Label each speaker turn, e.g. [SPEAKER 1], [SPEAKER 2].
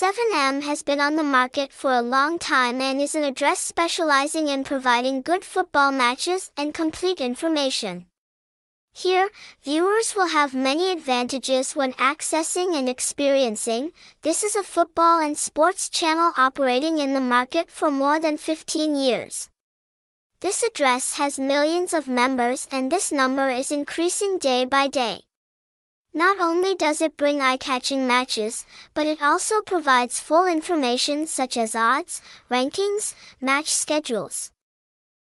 [SPEAKER 1] 7M has been on the market for a long time and is an address specializing in providing good football matches and complete information. Here, viewers will have many advantages when accessing and experiencing. This is a football and sports channel operating in the market for more than 15 years. This address has millions of members and this number is increasing day by day. Not only does it bring eye-catching matches, but it also provides full information such as odds, rankings, match schedules.